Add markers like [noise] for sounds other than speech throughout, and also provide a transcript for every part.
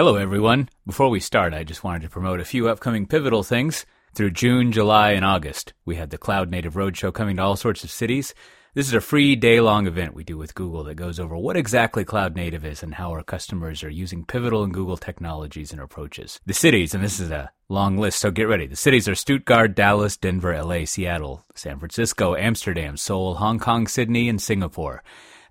Hello, everyone. Before we start, I just wanted to promote a few upcoming pivotal things. Through June, July, and August, we have the Cloud Native Roadshow coming to all sorts of cities. This is a free day long event we do with Google that goes over what exactly cloud native is and how our customers are using Pivotal and Google technologies and approaches. The cities, and this is a long list, so get ready. The cities are Stuttgart, Dallas, Denver, LA, Seattle, San Francisco, Amsterdam, Seoul, Hong Kong, Sydney, and Singapore.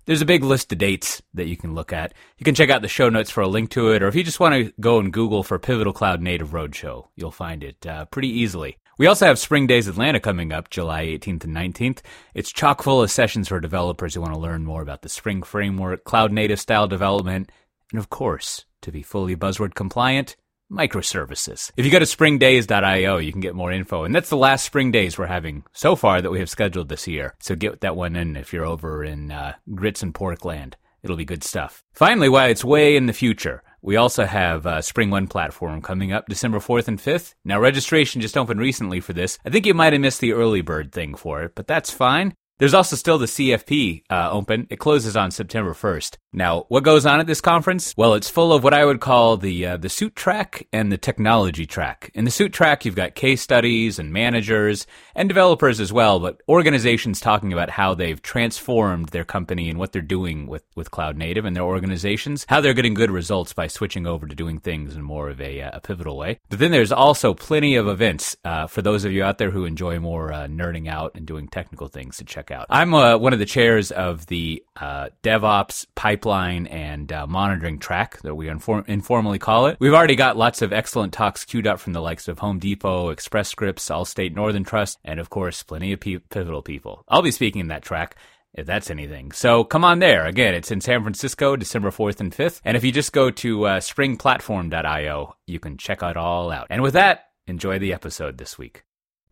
There's a big list of dates that you can look at. You can check out the show notes for a link to it, or if you just want to go and Google for Pivotal Cloud Native Roadshow, you'll find it uh, pretty easily. We also have Spring Days Atlanta coming up July 18th and 19th. It's chock full of sessions for developers who want to learn more about the Spring framework, cloud native style development, and of course, to be fully buzzword compliant, microservices. If you go to springdays.io, you can get more info. And that's the last spring days we're having so far that we have scheduled this year. So get that one in if you're over in uh, grits and pork land. It'll be good stuff. Finally, while it's way in the future, we also have uh, SpringOne platform coming up December 4th and 5th. Now, registration just opened recently for this. I think you might have missed the early bird thing for it, but that's fine. There's also still the CFP uh, open. It closes on September 1st. Now, what goes on at this conference? Well, it's full of what I would call the uh, the suit track and the technology track. In the suit track, you've got case studies and managers and developers as well, but organizations talking about how they've transformed their company and what they're doing with with cloud native and their organizations, how they're getting good results by switching over to doing things in more of a, uh, a pivotal way. But then there's also plenty of events uh, for those of you out there who enjoy more uh, nerding out and doing technical things to check out. I'm uh, one of the chairs of the uh, DevOps pipeline and uh, monitoring track that we inform- informally call it. We've already got lots of excellent talks queued up from the likes of Home Depot, Express Scripts, Allstate Northern Trust, and of course, plenty of pivotal people. I'll be speaking in that track if that's anything. So come on there. Again, it's in San Francisco, December 4th and 5th. And if you just go to uh, springplatform.io, you can check it all out. And with that, enjoy the episode this week.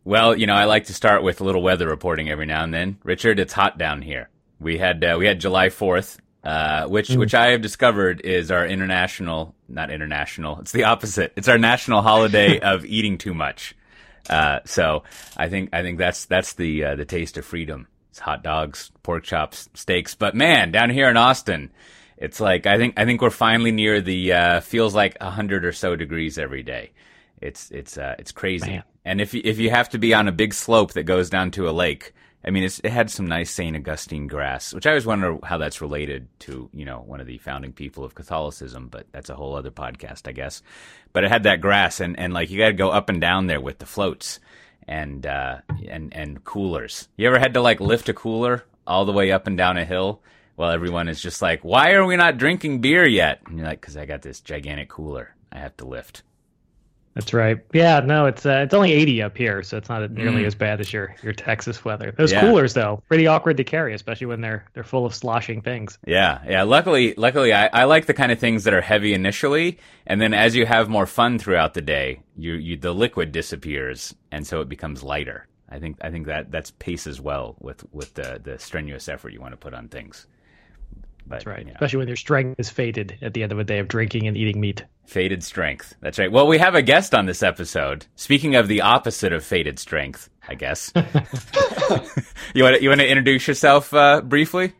Well, you know, I like to start with a little weather reporting every now and then. Richard, it's hot down here. We had uh, we had July fourth, uh, which mm. which I have discovered is our international, not international. It's the opposite. It's our national holiday [laughs] of eating too much. Uh, so I think I think that's that's the uh, the taste of freedom. It's hot dogs, pork chops, steaks. But man, down here in Austin, it's like I think I think we're finally near the uh, feels like hundred or so degrees every day. It's it's uh, it's crazy. Man. And if if you have to be on a big slope that goes down to a lake, I mean, it had some nice Saint Augustine grass, which I always wonder how that's related to you know one of the founding people of Catholicism, but that's a whole other podcast, I guess. But it had that grass, and and like you got to go up and down there with the floats and uh, and and coolers. You ever had to like lift a cooler all the way up and down a hill? Well, everyone is just like, "Why are we not drinking beer yet?" And you're like, "Cause I got this gigantic cooler I have to lift." That's right. Yeah, no, it's uh, it's only 80 up here, so it's not nearly mm. as bad as your your Texas weather. Those yeah. coolers though, pretty awkward to carry, especially when they're they're full of sloshing things. Yeah, yeah. Luckily, luckily, I, I like the kind of things that are heavy initially, and then as you have more fun throughout the day, you you the liquid disappears, and so it becomes lighter. I think I think that that's paces well with with the the strenuous effort you want to put on things. But, That's right. You know. Especially when your strength is faded at the end of a day of drinking and eating meat. Faded strength. That's right. Well, we have a guest on this episode. Speaking of the opposite of faded strength, I guess. [laughs] you want to, you want to introduce yourself uh, briefly?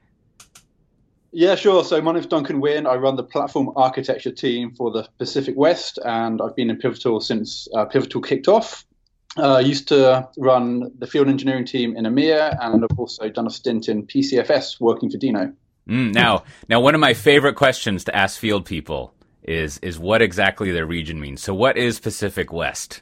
Yeah, sure. So my name is Duncan Winn. I run the platform architecture team for the Pacific West, and I've been in Pivotal since uh, Pivotal kicked off. Uh, I used to run the field engineering team in EMEA, and I've also done a stint in PCFS working for Dino. Mm, now, now, one of my favorite questions to ask field people is is what exactly their region means. So, what is Pacific West?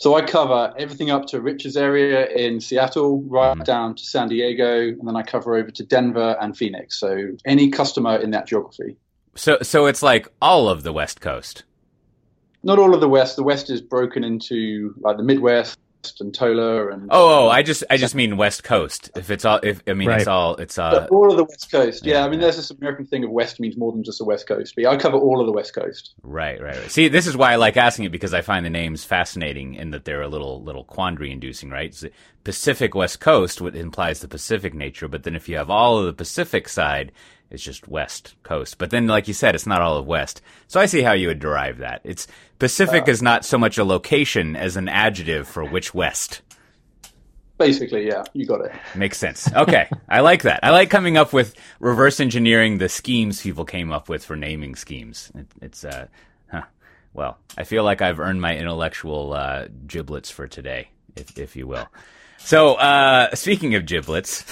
So I cover everything up to Rich's area in Seattle, right mm. down to San Diego, and then I cover over to Denver and Phoenix. So any customer in that geography. So, so it's like all of the West Coast. Not all of the West. The West is broken into like the Midwest, and Tola and oh, oh I just I just mean West Coast. If it's all, if I mean right. it's all, it's uh, all of the West Coast. Yeah, yeah I mean there's this American thing of West means more than just the West Coast. But yeah, I cover all of the West Coast. Right, right, right. See, this is why I like asking it because I find the names fascinating in that they're a little little quandary inducing. Right, Pacific West Coast implies the Pacific nature, but then if you have all of the Pacific side, it's just West Coast. But then, like you said, it's not all of West. So I see how you would derive that. It's Pacific uh, is not so much a location as an adjective for which West. Basically, yeah, you got it. Makes sense. Okay, I like that. I like coming up with reverse engineering the schemes people came up with for naming schemes. It, it's uh, huh. Well, I feel like I've earned my intellectual uh, giblets for today, if if you will. So, uh, speaking of giblets,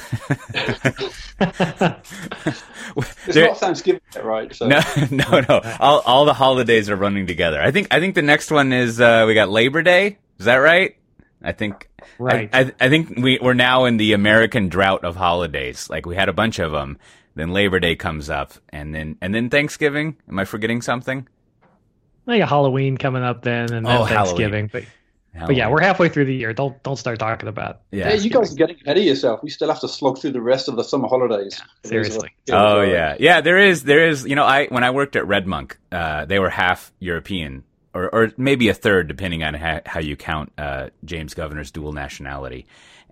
it's there, not Thanksgiving, yet, right? So. No, [laughs] no, no. All all the holidays are running together. I think I think the next one is uh, we got Labor Day. Is that right? I think right. I, I, I think we we're now in the American drought of holidays. Like we had a bunch of them. Then Labor Day comes up, and then and then Thanksgiving. Am I forgetting something? Like a Halloween coming up then, and then oh, Thanksgiving. Halloween. But, but yeah, we're halfway through the year. Don't don't start talking about. Yeah, you guys are getting ahead of yourself. We still have to slog through the rest of the summer holidays. Yeah, seriously. Oh yeah, yeah. There is there is. You know, I when I worked at RedMonk, uh, they were half European or, or maybe a third, depending on how, how you count uh, James Governor's dual nationality.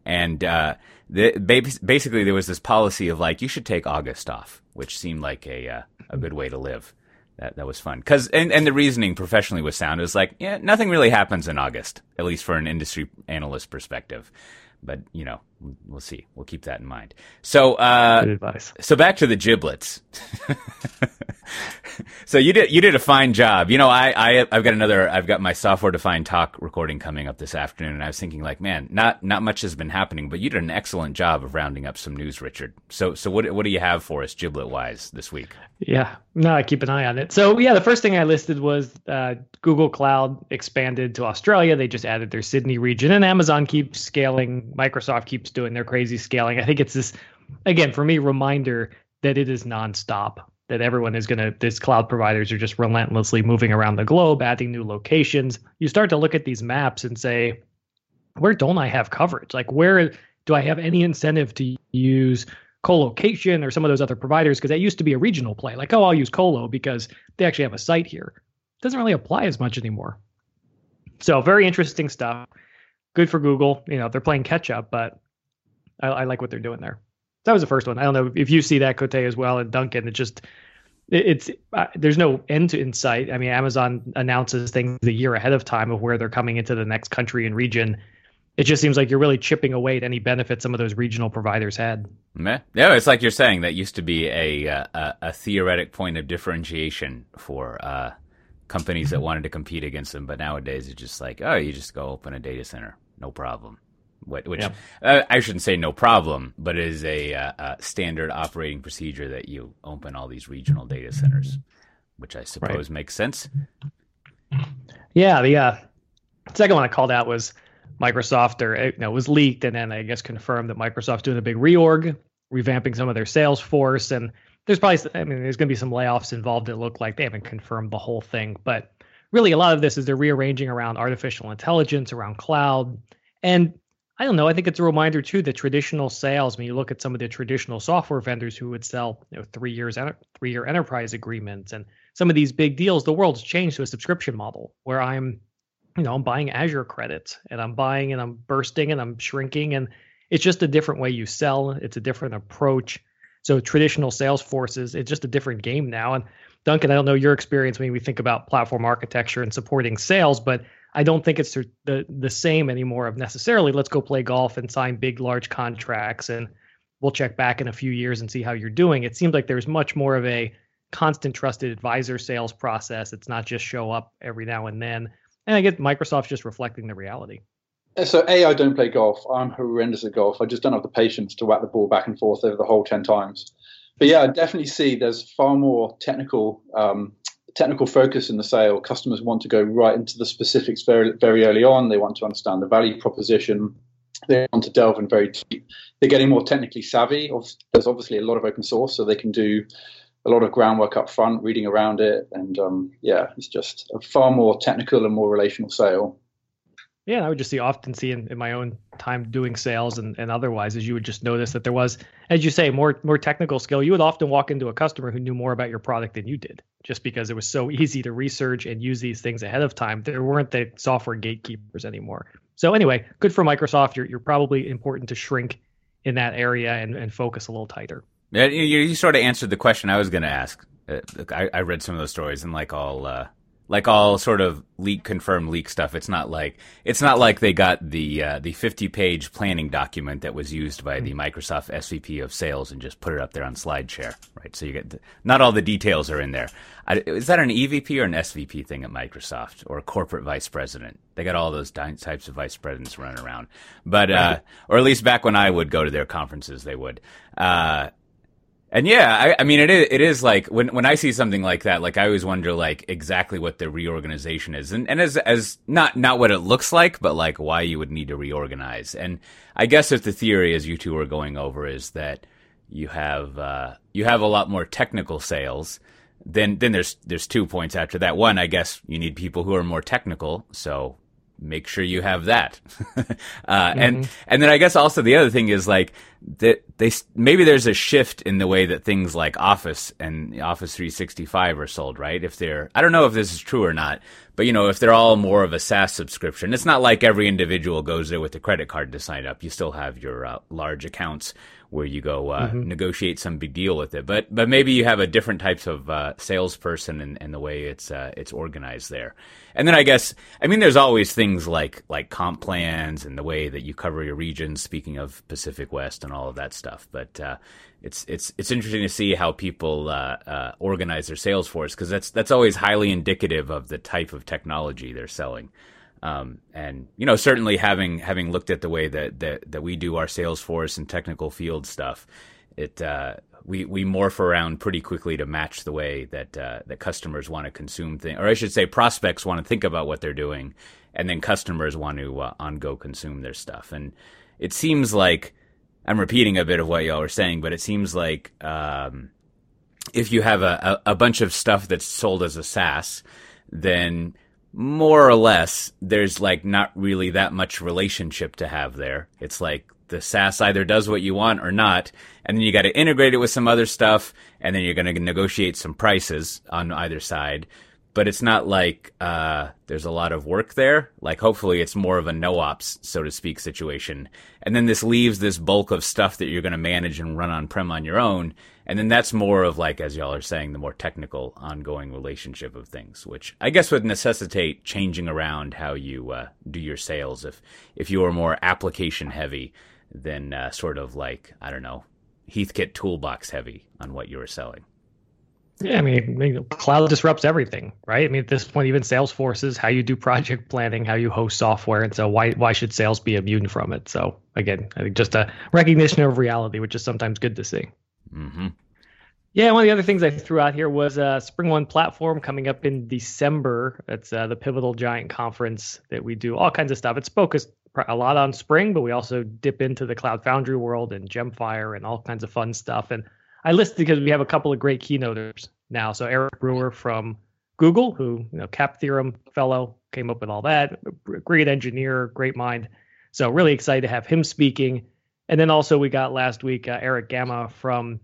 And uh, the, basically, there was this policy of like you should take August off, which seemed like a uh, a good way to live. That that was fun because and, and the reasoning professionally was sound. It was like yeah, nothing really happens in August, at least for an industry analyst perspective. But you know, we'll see. We'll keep that in mind. So, uh, good advice. So back to the giblets. [laughs] [laughs] so you did you did a fine job. You know, I, I I've got another I've got my software defined talk recording coming up this afternoon, and I was thinking like, man, not not much has been happening, but you did an excellent job of rounding up some news, Richard. So so what what do you have for us giblet wise this week? Yeah, no, I keep an eye on it. So yeah, the first thing I listed was uh, Google Cloud expanded to Australia. They just added their Sydney region, and Amazon keeps scaling. Microsoft keeps doing their crazy scaling. I think it's this again for me reminder that it is nonstop that everyone is going to these cloud providers are just relentlessly moving around the globe adding new locations. You start to look at these maps and say where don't i have coverage? Like where do i have any incentive to use colocation or some of those other providers? Because that used to be a regional play. Like oh i'll use colo because they actually have a site here. It doesn't really apply as much anymore. So very interesting stuff. Good for google. You know they're playing catch up but I, I like what they're doing there that was the first one. I don't know if you see that Cote as well and Duncan. It just it's uh, there's no end to insight. I mean, Amazon announces things a year ahead of time of where they're coming into the next country and region. It just seems like you're really chipping away at any benefit some of those regional providers had. Yeah, it's like you're saying that used to be a uh, a, a theoretic point of differentiation for uh, companies that wanted to compete against them, but nowadays it's just like, oh, you just go open a data center, no problem which yep. uh, I shouldn't say no problem, but it is a, uh, a, standard operating procedure that you open all these regional data centers, which I suppose right. makes sense. Yeah, the uh, second one I called out was Microsoft, or you know, it was leaked and then I guess confirmed that Microsoft's doing a big reorg, revamping some of their sales force, and there's probably, I mean, there's going to be some layoffs involved. It look like they haven't confirmed the whole thing, but really a lot of this is they're rearranging around artificial intelligence, around cloud, and I don't know. I think it's a reminder too that traditional sales. When you look at some of the traditional software vendors who would sell you know, three years, three year enterprise agreements, and some of these big deals, the world's changed to a subscription model where I'm, you know, I'm buying Azure credits and I'm buying and I'm bursting and I'm shrinking, and it's just a different way you sell. It's a different approach. So traditional sales forces, it's just a different game now. And Duncan, I don't know your experience when we think about platform architecture and supporting sales, but I don't think it's the the same anymore of necessarily let's go play golf and sign big large contracts and we'll check back in a few years and see how you're doing. It seems like there's much more of a constant trusted advisor sales process. It's not just show up every now and then. And I get Microsoft's just reflecting the reality. So A, I don't play golf. I'm horrendous at golf. I just don't have the patience to whack the ball back and forth over the hole ten times. But yeah, I definitely see there's far more technical um, technical focus in the sale. Customers want to go right into the specifics very, very early on. They want to understand the value proposition. They want to delve in very deep. They're getting more technically savvy. There's obviously a lot of open source, so they can do a lot of groundwork up front, reading around it, and um, yeah, it's just a far more technical and more relational sale. Yeah, I would just see often see in, in my own time doing sales and, and otherwise, as you would just notice that there was, as you say, more more technical skill. You would often walk into a customer who knew more about your product than you did, just because it was so easy to research and use these things ahead of time. There weren't the software gatekeepers anymore. So anyway, good for Microsoft. You're you're probably important to shrink in that area and, and focus a little tighter. Yeah, you, you sort of answered the question I was going to ask. Uh, I, I read some of those stories and like all uh, like all sort of leak confirm leak stuff. It's not like it's not like they got the uh, the 50 page planning document that was used by the Microsoft SVP of sales and just put it up there on SlideShare, right? So you get the, not all the details are in there. I, is that an EVP or an SVP thing at Microsoft or a corporate vice president? They got all those types of vice presidents running around, but uh, or at least back when I would go to their conferences, they would. Uh, and yeah, I, I, mean, it is, it is like when, when I see something like that, like I always wonder like exactly what the reorganization is and, and as, as not, not what it looks like, but like why you would need to reorganize. And I guess if the theory, as you two are going over, is that you have, uh, you have a lot more technical sales, then, then there's, there's two points after that. One, I guess you need people who are more technical. So make sure you have that. [laughs] uh, mm-hmm. and, and then I guess also the other thing is like that they, maybe there's a shift in the way that things like Office and Office 365 are sold, right? If they're, I don't know if this is true or not, but you know, if they're all more of a SaaS subscription, it's not like every individual goes there with a credit card to sign up. You still have your uh, large accounts where you go uh, mm-hmm. negotiate some big deal with it. But but maybe you have a different types of uh, salesperson and, and the way it's uh, it's organized there. And then I guess I mean there's always things like like comp plans and the way that you cover your regions. Speaking of Pacific West and all of that stuff, but uh, it's it's it's interesting to see how people uh, uh, organize their sales force because that's that's always highly indicative of the type of technology they're selling. Um, and you know, certainly having having looked at the way that that, that we do our sales force and technical field stuff, it uh, we we morph around pretty quickly to match the way that uh, that customers want to consume things, or I should say, prospects want to think about what they're doing, and then customers want to uh, on go consume their stuff. And it seems like I'm repeating a bit of what y'all were saying, but it seems like um, if you have a, a, a bunch of stuff that's sold as a SaaS, then more or less, there's like not really that much relationship to have there. It's like the SaaS either does what you want or not, and then you got to integrate it with some other stuff, and then you're going to negotiate some prices on either side. But it's not like uh, there's a lot of work there. Like hopefully, it's more of a no ops, so to speak, situation. And then this leaves this bulk of stuff that you're going to manage and run on prem on your own, and then that's more of like, as y'all are saying, the more technical ongoing relationship of things, which I guess would necessitate changing around how you uh, do your sales if, if you are more application heavy than uh, sort of like, I don't know, Heathkit toolbox heavy on what you were selling. Yeah, I mean, cloud disrupts everything, right? I mean, at this point, even Salesforce is how you do project planning, how you host software, and so why why should sales be immune from it? So again, I think just a recognition of reality, which is sometimes good to see. Mm-hmm. Yeah, one of the other things I threw out here was uh, SpringOne platform coming up in December. It's uh, the Pivotal Giant conference that we do all kinds of stuff. It's focused a lot on Spring, but we also dip into the Cloud Foundry world and Gemfire and all kinds of fun stuff. And I listed because we have a couple of great keynoters now. So Eric Brewer from Google, who you know CAP Theorem fellow, came up with all that. Great engineer, great mind. So really excited to have him speaking. And then also we got last week uh, Erich Gamma from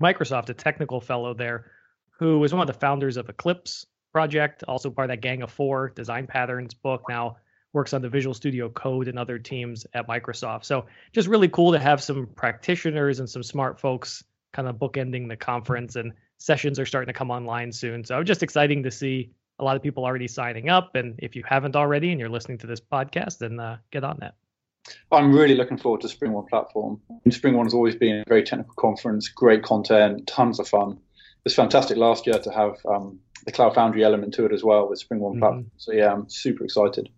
Microsoft, a technical fellow there, who was one of the founders of Eclipse project, also part of that Gang of Four design patterns book. Now works on the Visual Studio Code and other teams at Microsoft. So just really cool to have some practitioners and some smart folks kind of bookending the conference and sessions are starting to come online soon. So just exciting to see a lot of people already signing up. And if you haven't already and you're listening to this podcast, then uh, get on that. I'm really looking forward to SpringOne platform. SpringOne has always been a very technical conference, great content, tons of fun. It was fantastic last year to have um, the Cloud Foundry element to it as well with SpringOne mm-hmm. platform. So yeah, I'm super excited.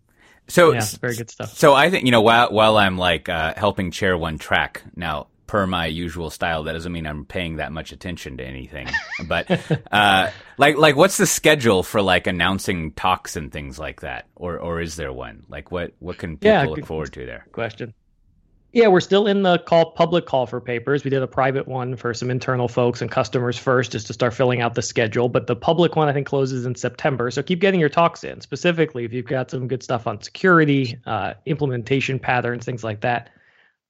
So yeah, very good stuff. So I think you know while while I'm like uh, helping chair one track now, per my usual style. That doesn't mean I'm paying that much attention to anything. [laughs] but uh, like like what's the schedule for like announcing talks and things like that, or or is there one? Like what what can people yeah, look forward to there? Question. Yeah, we're still in the call public call for papers. We did a private one for some internal folks and customers first, just to start filling out the schedule. But the public one I think closes in September. So keep getting your talks in. Specifically, if you've got some good stuff on security, uh, implementation patterns, things like that.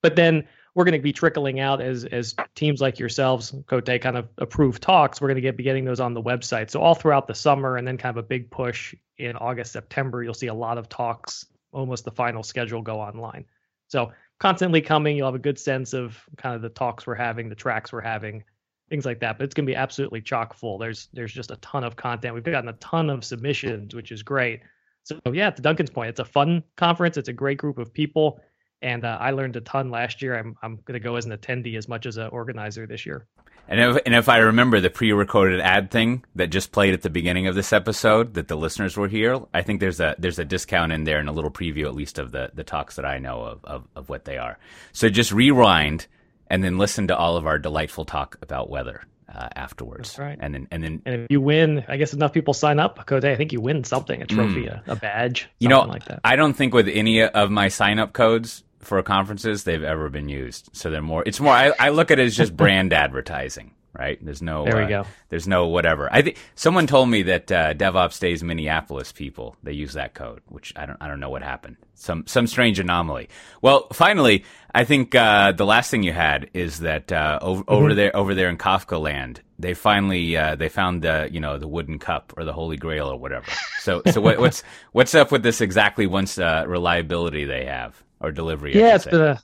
But then we're going to be trickling out as as teams like yourselves, Cote, kind of approve talks. We're going to get be getting those on the website. So all throughout the summer, and then kind of a big push in August, September, you'll see a lot of talks. Almost the final schedule go online. So constantly coming. You'll have a good sense of kind of the talks we're having, the tracks we're having. things like that. But it's going to be absolutely chock full. There's there's just a ton of content. We've gotten a ton of submissions, which is great. So yeah, to Duncan's point, it's a fun conference. It's a great group of people, and uh, I learned a ton last year. I'm I'm going to go as an attendee as much as an organizer this year. And if, and if I remember the pre-recorded ad thing that just played at the beginning of this episode, that the listeners were here, I think there's a there's a discount in there and a little preview at least of the the talks that I know of of, of what they are. So just rewind and then listen to all of our delightful talk about weather uh, afterwards. That's right. And then and then And if you win, I guess enough people sign up, Cote, I think you win something, a trophy, a, a badge, Mm. you know like that. I don't think with any of my sign up codes for conferences they've ever been used. So they're more. It's more. I, I look at it as just [laughs] brand advertising. Right? There's no. There we uh, go. There's no whatever. I think someone told me that uh, DevOps Days Minneapolis people they use that code, which I don't. I don't know what happened. Some some strange anomaly. Well, finally, I think uh, the last thing you had is that uh, over, over Mm-hmm. there over there in Kafka land, they finally uh, they found the you know the wooden cup or the Holy Grail or whatever. So so what, what's what's up with this exactly once uh, reliability they have or delivery? Yeah, it's been a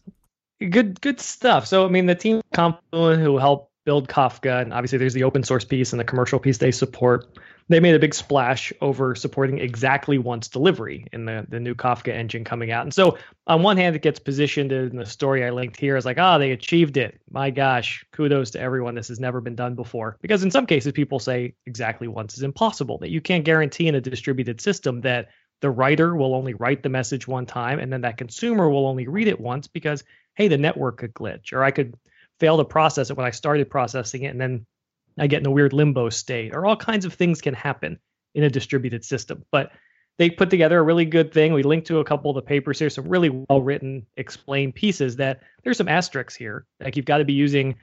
good good stuff. So I mean, the team Confluent who helped build Kafka, and obviously there's the open source piece and the commercial piece they support. They made a big splash over supporting exactly once delivery in the the new Kafka engine coming out. And so on one hand, it gets positioned in the story I linked here as like, oh, they achieved it. My gosh, kudos to everyone. This has never been done before. Because in some cases, people say exactly once is impossible. That you can't guarantee in a distributed system that the writer will only write the message one time and then that consumer will only read it once because hey the network could glitch or i could fail to process it when i started processing it and then i get in a weird limbo state or all kinds of things can happen in a distributed system. But they put together a really good thing. We linked to a couple of the papers here some really well written explained pieces that there's some asterisks here. Like you've got to be using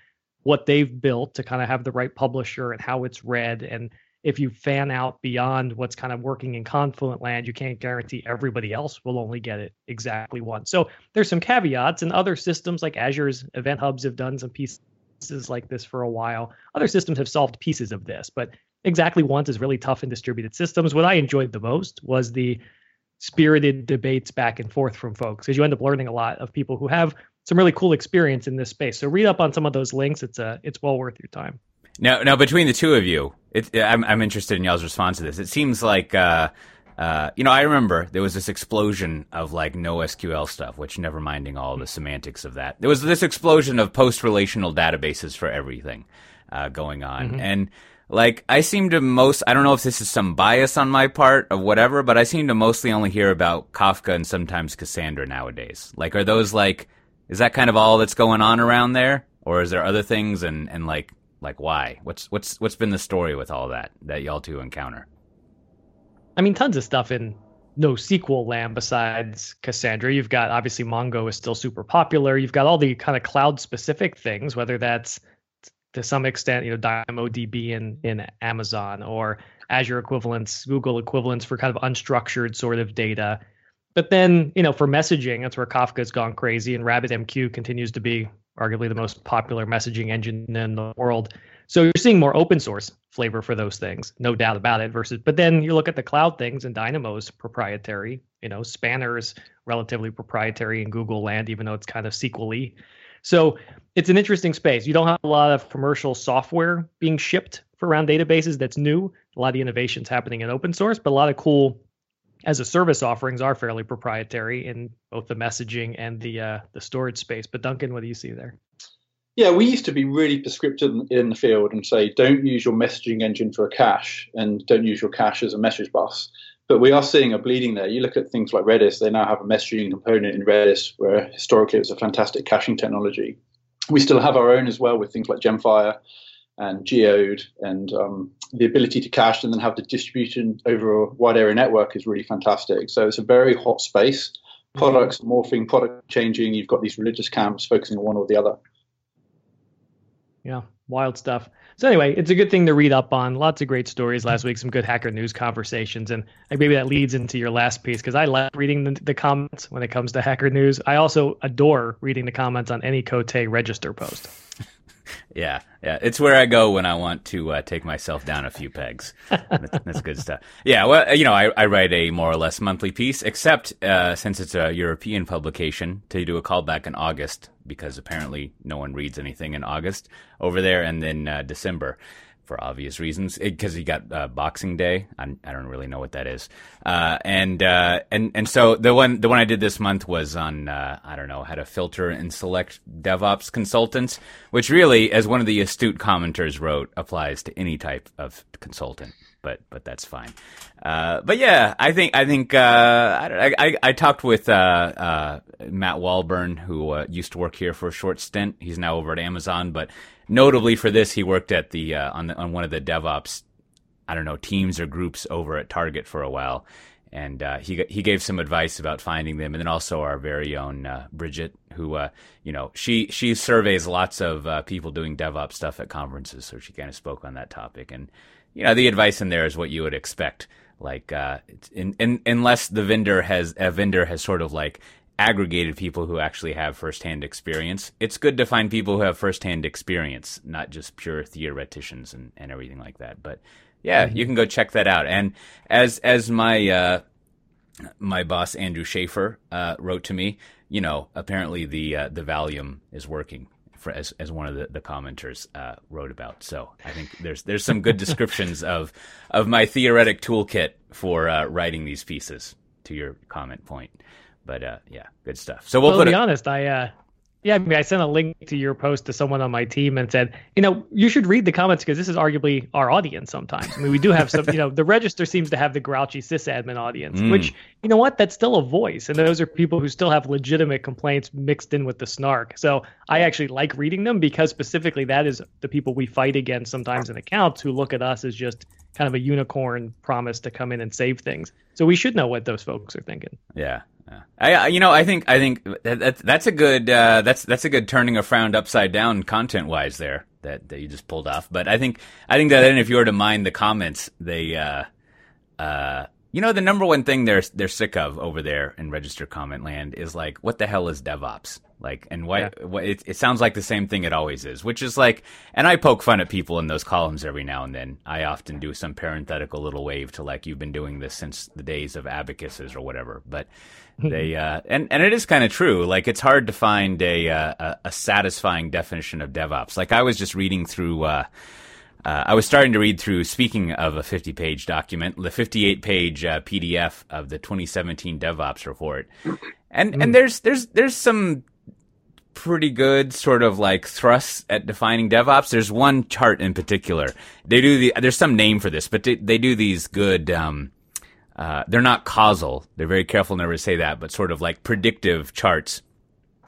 what they've built to kind of have the right publisher and how it's read and if you fan out beyond what's kind of working in confluent land you can't guarantee everybody else will only get it exactly once. So there's some caveats and other systems like azure's event hubs have done some pieces like this for a while. Other systems have solved pieces of this but exactly once is really tough in distributed systems. What i enjoyed the most was the spirited debates back and forth from folks because you end up learning a lot of people who have some really cool experience in this space. So read up on some of those links. It's uh, it's well worth your time Now, now between the two of you, it, I'm, I'm interested in y'all's response to this. It seems like, uh, uh, you know, I remember there was this explosion of like no SQL stuff, which never minding all the semantics of that. There was this explosion of post-relational databases for everything uh, going on, and like I seem to most, I don't know if this is some bias on my part of whatever, but I seem to mostly only hear about Kafka and sometimes Cassandra nowadays. Like, are those like, is that kind of all that's going on around there, or is there other things and and like like why? What's what's what's been the story with all that that y'all two encounter? I mean, tons of stuff in NoSQL land besides Cassandra. You've got obviously Mongo is still super popular. You've got all the kind of cloud specific things, whether that's to some extent, you know, DynamoDB in, in Amazon or Azure equivalents, Google equivalents for kind of unstructured sort of data. But then, you know, for messaging, that's where Kafka's gone crazy and RabbitMQ continues to be arguably the most popular messaging engine in the world. So you're seeing more open source flavor for those things, no doubt about it. Versus, but then you look at the cloud things, and Dynamo's proprietary. You know, Spanner's relatively proprietary in Google land, even though it's kind of SQL-y. So it's an interesting space. You don't have a lot of commercial software being shipped for around databases that's new. A lot of the innovations happening in open source, but a lot of cool as a service offerings are fairly proprietary in both the messaging and the uh, the storage space. But Duncan, what do you see there? Yeah, we used to be really prescriptive in the field and say don't use your messaging engine for a cache and don't use your cache as a message bus. But we are seeing a bleeding there. You look at things like Redis, they now have a messaging component in Redis where historically it was a fantastic caching technology. We still have our own as well with things like Gemfire and Geode and um, the ability to cache and then have the distribution over a wide area network is really fantastic. So it's a very hot space. Products morphing, product changing. You've got these religious camps focusing on one or the other. Yeah, wild stuff. So anyway, it's a good thing to read up on. Lots of great stories last week, some good hacker news conversations, and maybe that leads into your last piece because I love reading the, the, comments when it comes to hacker news. I also adore reading the comments on any Cote register post. Yeah, yeah, it's where I go when I want to uh, take myself down a few pegs. that's, that's, good stuff. Yeah, well, you know, I, I, write a more or less monthly piece, except uh, since it's a European publication, to do a callback in August because apparently no one reads anything in August over there, and then uh, December for obvious reasons because you got uh, Boxing Day. I do not really know what that is, uh, and uh, and and so the one the one I did this month was on uh, I don't know how to filter and select DevOps consultants, which really, as one of the astute commenters wrote, applies to any type of consultant. But but that's fine. Uh, but yeah, I think I think uh, I, I, I talked with Matt Walburn who used to work here for a short stint. He's now over at Amazon, but notably for this, he worked at the uh, on the, on one of the DevOps, I don't know, teams or groups over at Target for a while, and uh, he he gave some advice about finding them, and then also our very own uh, Bridget, who uh, you know she she surveys lots of uh, people doing DevOps stuff at conferences, so she kind of spoke on that topic, and you know the advice in there is what you would expect. Like, uh, in, in, unless the vendor has a vendor has sort of like aggregated people who actually have firsthand experience. It's good to find people who have firsthand experience, not just pure theoreticians and, and everything like that. But yeah, mm-hmm. you can go check that out. And as as my uh, my boss Andrew Shafer uh, wrote to me, you know, apparently the uh, the Valium is working. For, as as one of the, the commenters uh, wrote about, so I think there's there's some good descriptions of of my theoretic toolkit for uh, writing these pieces. To your comment point, but uh, yeah, good stuff. So we'll, well to be a- honest, I uh, yeah, I, mean, I sent a link to your post to someone on my team and said, you know, you should read the comments because this is arguably our audience sometimes. I mean, we do have some, you know, the register seems to have the grouchy sysadmin audience, mm. which, you know what, that's still a voice. And those are people who still have legitimate complaints mixed in with the snark. So I actually like reading them because specifically that is the people we fight against sometimes in accounts who look at us as just kind of a unicorn promise to come in and save things. So we should know what those folks are thinking. Yeah. Yeah. I, you know, I think, I think that, that's a good, uh, that's, that's a good turning a frown upside down content wise there that, that you just pulled off. But I think, I think that then if you were to mind the comments, they, uh, uh, you know, the number one thing they're, they're sick of over there in register comment land is like, what the hell is DevOps? Like, and why, yeah. what, it, it sounds like the same thing it always is, which is like, and I poke fun at people in those columns every now and then. I often do some parenthetical little wave to like, you've been doing this since the days of abacuses or whatever. But [laughs] they, uh, and, and it is kind of true. Like, it's hard to find a, uh, a, a, satisfying definition of DevOps. Like, I was just reading through, uh, uh, I was starting to read through, speaking of a 50 page document, the 58 page uh, PDF of the 2017 DevOps report. And, mm. and there's, there's, there's some pretty good sort of like thrusts at defining DevOps. There's one chart in particular. They do the, there's some name for this, but they, they do these good, um, uh, they're not causal. They're very careful never to say that, but sort of like predictive charts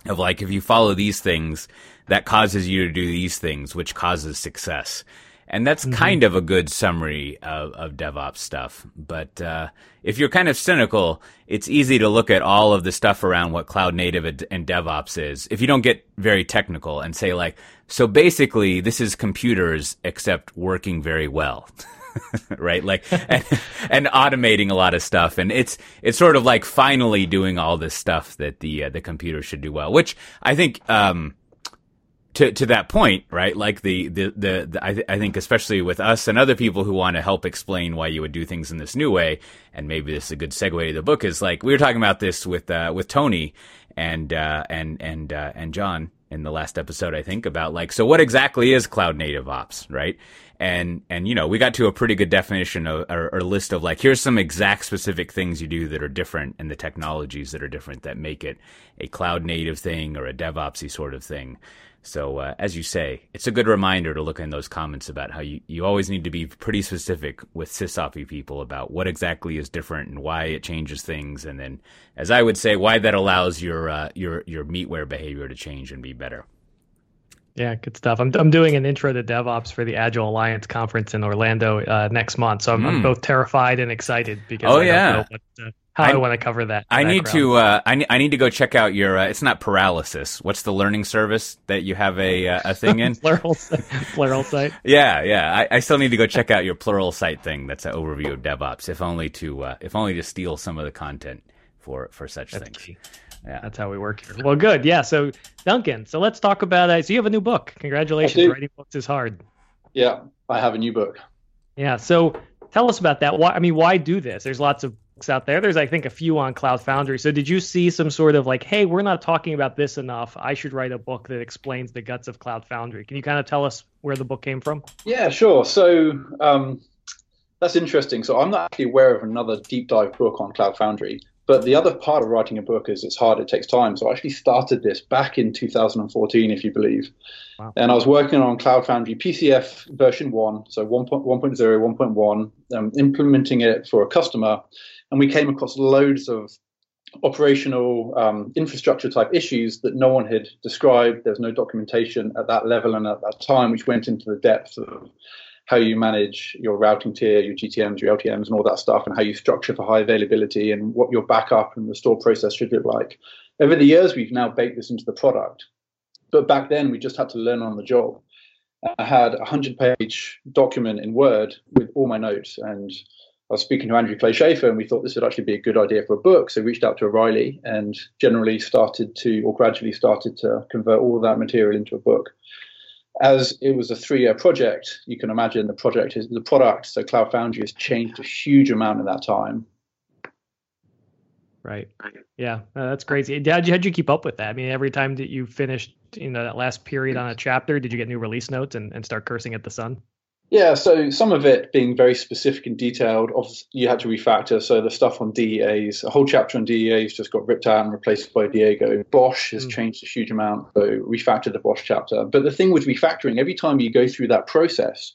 of like, if you follow these things, that causes you to do these things, which causes success. And that's mm-hmm. kind of a good summary of, of DevOps stuff. But uh, if you're kind of cynical, it's easy to look at all of the stuff around what cloud native and DevOps is. If you don't get very technical and say like, so basically this is computers except working very well. [laughs] right like [laughs] and, and, automating a lot of stuff and it's it's sort of like finally doing all this stuff that the uh, the computer should do well which i think um to to that point, right? Like the the the, the I, th- I think especially with us and other people who want to help explain why you would do things in this new way, and maybe this is a good segue to the book is like we were talking about this with uh, with Tony and uh, and and uh, and John in the last episode, I think about like so what exactly is cloud native ops, right? And and you know we got to a pretty good definition of, or, or list of like here's some exact specific things you do that are different and the technologies that are different that make it a cloud native thing or a DevOpsy sort of thing. So, uh, as you say, it's a good reminder to look in those comments about how you, you always need to be pretty specific with sysoppy people about what exactly is different and why it changes things, and then, as I would say, why that allows your uh, your your meatware behavior to change and be better. Yeah, good stuff. I'm I'm doing an intro to DevOps for the Agile Alliance conference in Orlando uh, next month, so I'm, mm. I'm, hmm. both terrified and excited because oh I yeah. What, uh, how I, I want to cover that. I need to. Uh, I, I need to go check out your. Uh, it's not paralysis. What's the learning service that you have a uh, a thing in? [laughs] plural, Pluralsight. Yeah, yeah. I, I, still need to go check out your Pluralsight thing. That's an overview of DevOps. If only to uh, if only to steal some of the content for for such That's things. key. Yeah. That's how we work here. Well, good. Yeah. So, Duncan, so let's talk about uh, So, you have a new book. Congratulations. Writing books is hard. Yeah, I have a new book. Yeah. So, tell us about that. Why? I mean, why do this? There's lots of books out there. There's, I think, a few on Cloud Foundry. So, did you see some sort of like, hey, we're not talking about this enough. I should write a book that explains the guts of Cloud Foundry. Can you kind of tell us where the book came from? Yeah, sure. So um, that's interesting. So I'm not actually aware of another deep dive book on Cloud Foundry. But the other part of writing a book is it's hard, it takes time. So I actually started this back in 2014, if you believe. Wow. And I was working on Cloud Foundry PCF version 1, so 1.0, 1.1, um, implementing it for a customer. And we came across loads of operational um, infrastructure type issues that no one had described. There's no documentation at that level and at that time, which went into the depth of how you manage your routing tier, your GTMs, your LTMs, and all that stuff, and how you structure for high availability and what your backup and restore process should look like. Over the years, we've now baked this into the product. But back then, we just had to learn on the job. I had a 100 page document in Word with all my notes. And I was speaking to Andrew Clay Shafer, and we thought this would actually be a good idea for a book. So we reached out to O'Reilly and generally started to, or gradually started to convert all of that material into a book as it was a three-year project, you can imagine the project is the product. So Cloud Foundry has changed a huge amount in that time. Right. Yeah, uh, that's crazy. How'd you, how'd you keep up with that? I mean, every time that you finished, you know, that last period on a chapter, did you get new release notes and, and start cursing at the sun? Yeah, so some of it being very specific and detailed, obviously you had to refactor. So the stuff on DEAs, a whole chapter on DEAs just got ripped out and replaced by Diego. BOSH has Mm. changed a huge amount, so refactored the BOSH chapter. But the thing with refactoring, every time you go through that process,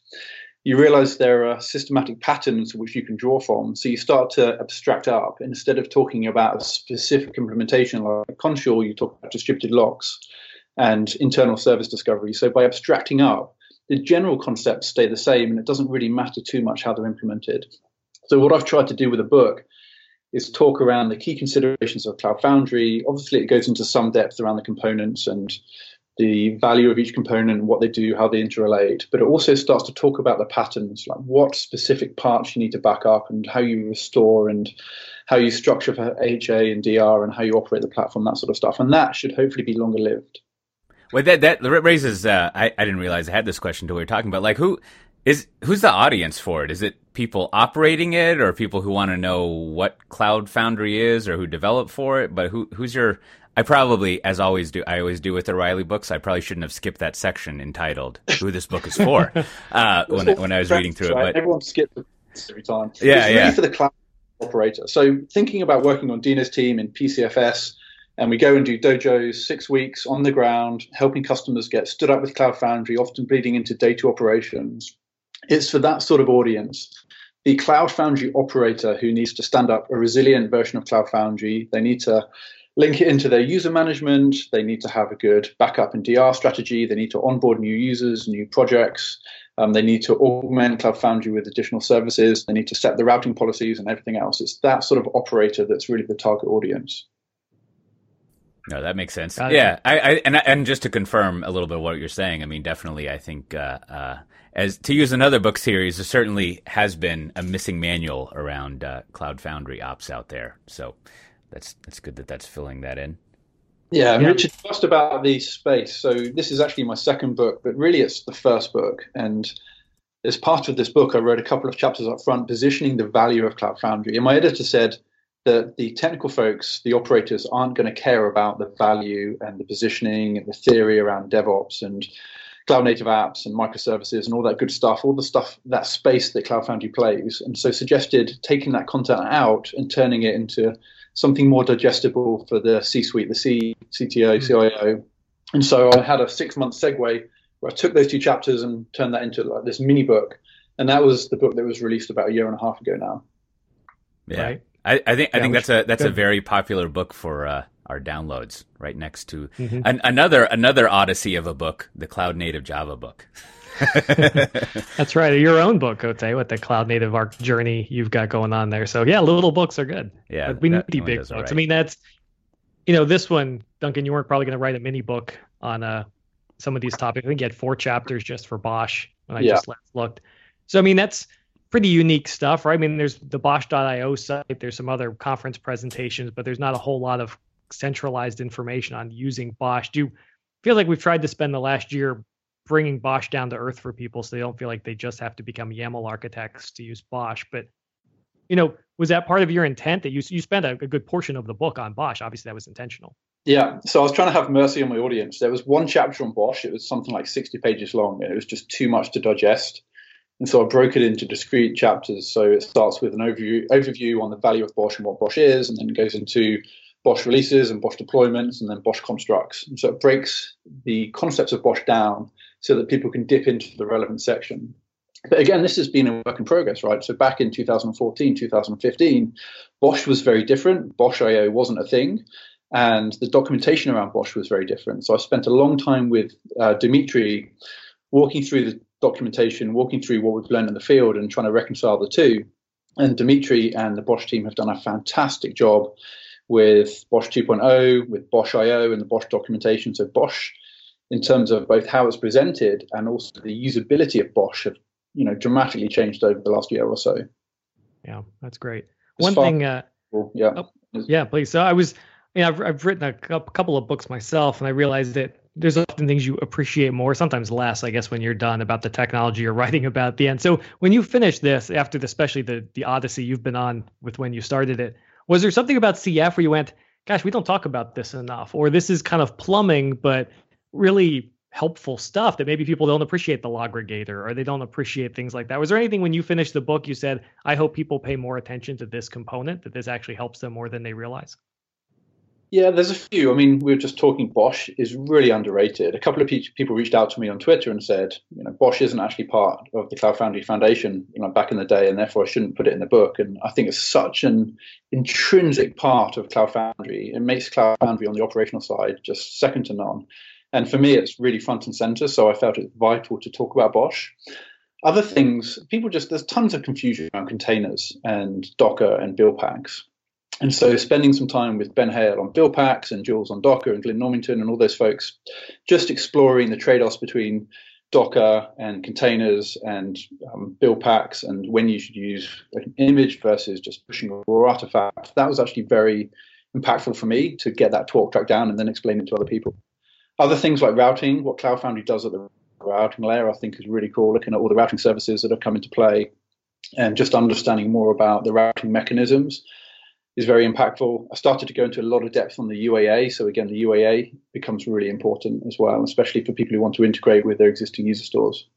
you realize there are systematic patterns which you can draw from. So you start to abstract up. Instead of talking about a specific implementation like Consul, you talk about distributed locks and internal service discovery. So by abstracting up, the general concepts stay the same and it doesn't really matter too much how they're implemented. So what I've tried to do with the book is talk around the key considerations of Cloud Foundry. Obviously, it goes into some depth around the components and the value of each component, what they do, how they interrelate, but it also starts to talk about the patterns, like what specific parts you need to back up and how you restore and how you structure for HA and DR and how you operate the platform, that sort of stuff. And that should hopefully be longer lived. Well, that that raises. Uh, I I didn't realize I had this question until we were talking about like who is who's the audience for it? Is it people operating it, or people who want to know what Cloud Foundry is, or who develop for it? But who who's your? I probably, as always do, I always do with the O'Reilly books. I probably shouldn't have skipped that section entitled "Who this book is for" [laughs] uh, when I- when I was reading through it. Right? But everyone skips every time. Yeah, it's yeah. really for the cloud operator. So thinking about working on Dina's team in PCFS, and we go and do dojos six weeks on the ground, helping customers get stood up with Cloud Foundry, often bleeding into data operations. It's for that sort of audience. The Cloud Foundry operator who needs to stand up a resilient version of Cloud Foundry, they need to link it into their user management. They need to have a good backup and DR strategy. They need to onboard new users, new projects. Um, they need to augment Cloud Foundry with additional services. They need to set the routing policies and everything else. It's that sort of operator that's really the target audience. No, that makes sense. Got. Yeah, I, I and and just to confirm a little bit what you're saying, I mean, definitely, I think uh, uh, as to use another book series, there certainly has been a missing manual around uh, Cloud Foundry ops out there. So that's that's good that that's filling that in. Yeah, and Yeah. Richard asked about the space. So this is actually my second book, but really it's the first book. And as part of this book, I wrote a couple of chapters up front positioning the value of Cloud Foundry. And my editor said that the technical folks, the operators, aren't going to care about the value and the positioning and the theory around DevOps and cloud native apps and microservices and all that good stuff, all the stuff, that space that Cloud Foundry plays. And so suggested taking that content out and turning it into something more digestible for the C-suite, the C, CTO, hmm. CIO. And so I had a six-month segue where I took those two chapters and turned that into like this mini book. And that was the book that was released about a year and a half ago now. Yeah, Right. I, I think I think which- that's a that's a very popular book for uh, our downloads. Right next to Mhm. an, another another odyssey of a book, the Cloud Native Java book. [laughs] That's right. Your own book, Cote, with the cloud native arc journey you've got going on there. So yeah, little books are good. Yeah, But we need the one big does books. all I mean, that's you know, this one, Duncan, you weren't probably going to write a mini book on uh some of these topics. I think you had four chapters just for BOSH when I Yeah. just last looked. So I mean, that's pretty unique stuff, right? I mean, there's the BOSH.io site, there's some other conference presentations, but there's not a whole lot of centralized information on using BOSH. Do you feel like we've tried to spend the last year bringing BOSH down to earth for people so they don't feel like they just have to become YAML architects to use BOSH? But you know, was that part of your intent that you you spent a, a good portion of the book on BOSH? Obviously, that was intentional. Yeah, so I was trying to have mercy on my audience. There was one chapter on BOSH. It was something like 60 pages long, and it was just too much to digest. And so I broke it into discrete chapters. So it starts with an overview overview on the value of BOSH and what BOSH is, and then goes into BOSH releases and BOSH deployments, and then BOSH constructs. And so it breaks the concepts of BOSH down so that people can dip into the relevant section. But again, this has been a work in progress, right? So back in 2014, 2015, BOSH was very different. BOSH IO wasn't a thing and the documentation around BOSH was very different. So I spent a long time with uh, Dimitri walking through the documentation, walking through what we've learned in the field, and trying to reconcile the two. And Dimitri and the BOSH team have done a fantastic job with BOSH 2.0, with BOSH IO, and the BOSH documentation. So BOSH, in terms of both how it's presented and also the usability of BOSH, have you know dramatically changed over the last year or so. Yeah, that's great. One thing. Uh, yeah. Oh, yeah, please. So I was yeah, I've, I've written a couple of books myself, and I realized that there's often things you appreciate more, sometimes less, I guess, when you're done about the technology you're [laughs] writing about at the end. So when you finish this, after the, especially the the odyssey you've been on with when you started it, was there something about CF where you went, "Gosh, we don't talk about this enough," or this is kind of plumbing, but really helpful stuff that maybe people don't appreciate the Loggregator or they don't appreciate things like that. Was there anything when you finished the book you said, "I hope people pay more attention to this component that this actually helps them more than they realize"? Yeah, there's a few. I mean, we were just talking BOSH is really underrated. A couple of people reached out to me on Twitter and said, you know, BOSH isn't actually part of the Cloud Foundry Foundation, you know, back in the day, and therefore I shouldn't put it in the book. And I think it's such an intrinsic part of Cloud Foundry. It makes Cloud Foundry on the operational side just second to none. And for me, it's really front and center. So I felt it vital to talk about BOSH. Other things, people just, there's tons of confusion around containers and Docker and build packs and so spending some time with Ben Hale on packs and Jules on Docker and Glyn Normington and all those folks, just exploring the trade-offs between Docker and containers and um, packs and when you should use an image versus just pushing a raw artifact. That was actually very impactful for me to get that talk track down and then explain it to other people. Other things like routing, what Cloud Foundry does at the routing layer, I think is really cool, looking at all the routing services that have come into play and just understanding more about the routing mechanisms is very impactful. I started to go into a lot of depth on the UAA. So again, the UAA becomes really important as well, especially for people who want to integrate with their existing user stores.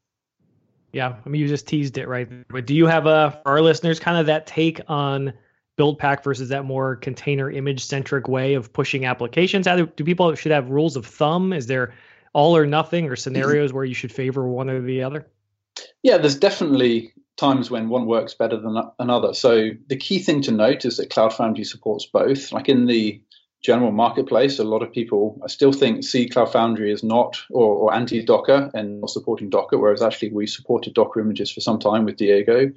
Yeah, I mean, you just teased it right. But do you have a for our listeners kind of that take on build pack versus that more container image centric way of pushing applications? Do, do people should have rules of thumb? Is there all or nothing or scenarios [laughs] where you should favor one or the other? Yeah, there's definitely times when one works better than another. So the key thing to note is that Cloud Foundry supports both. Like in the general marketplace, a lot of people I still think C Cloud Foundry is not or, or anti Docker and not supporting Docker, whereas actually we supported Docker images for some time with Diego.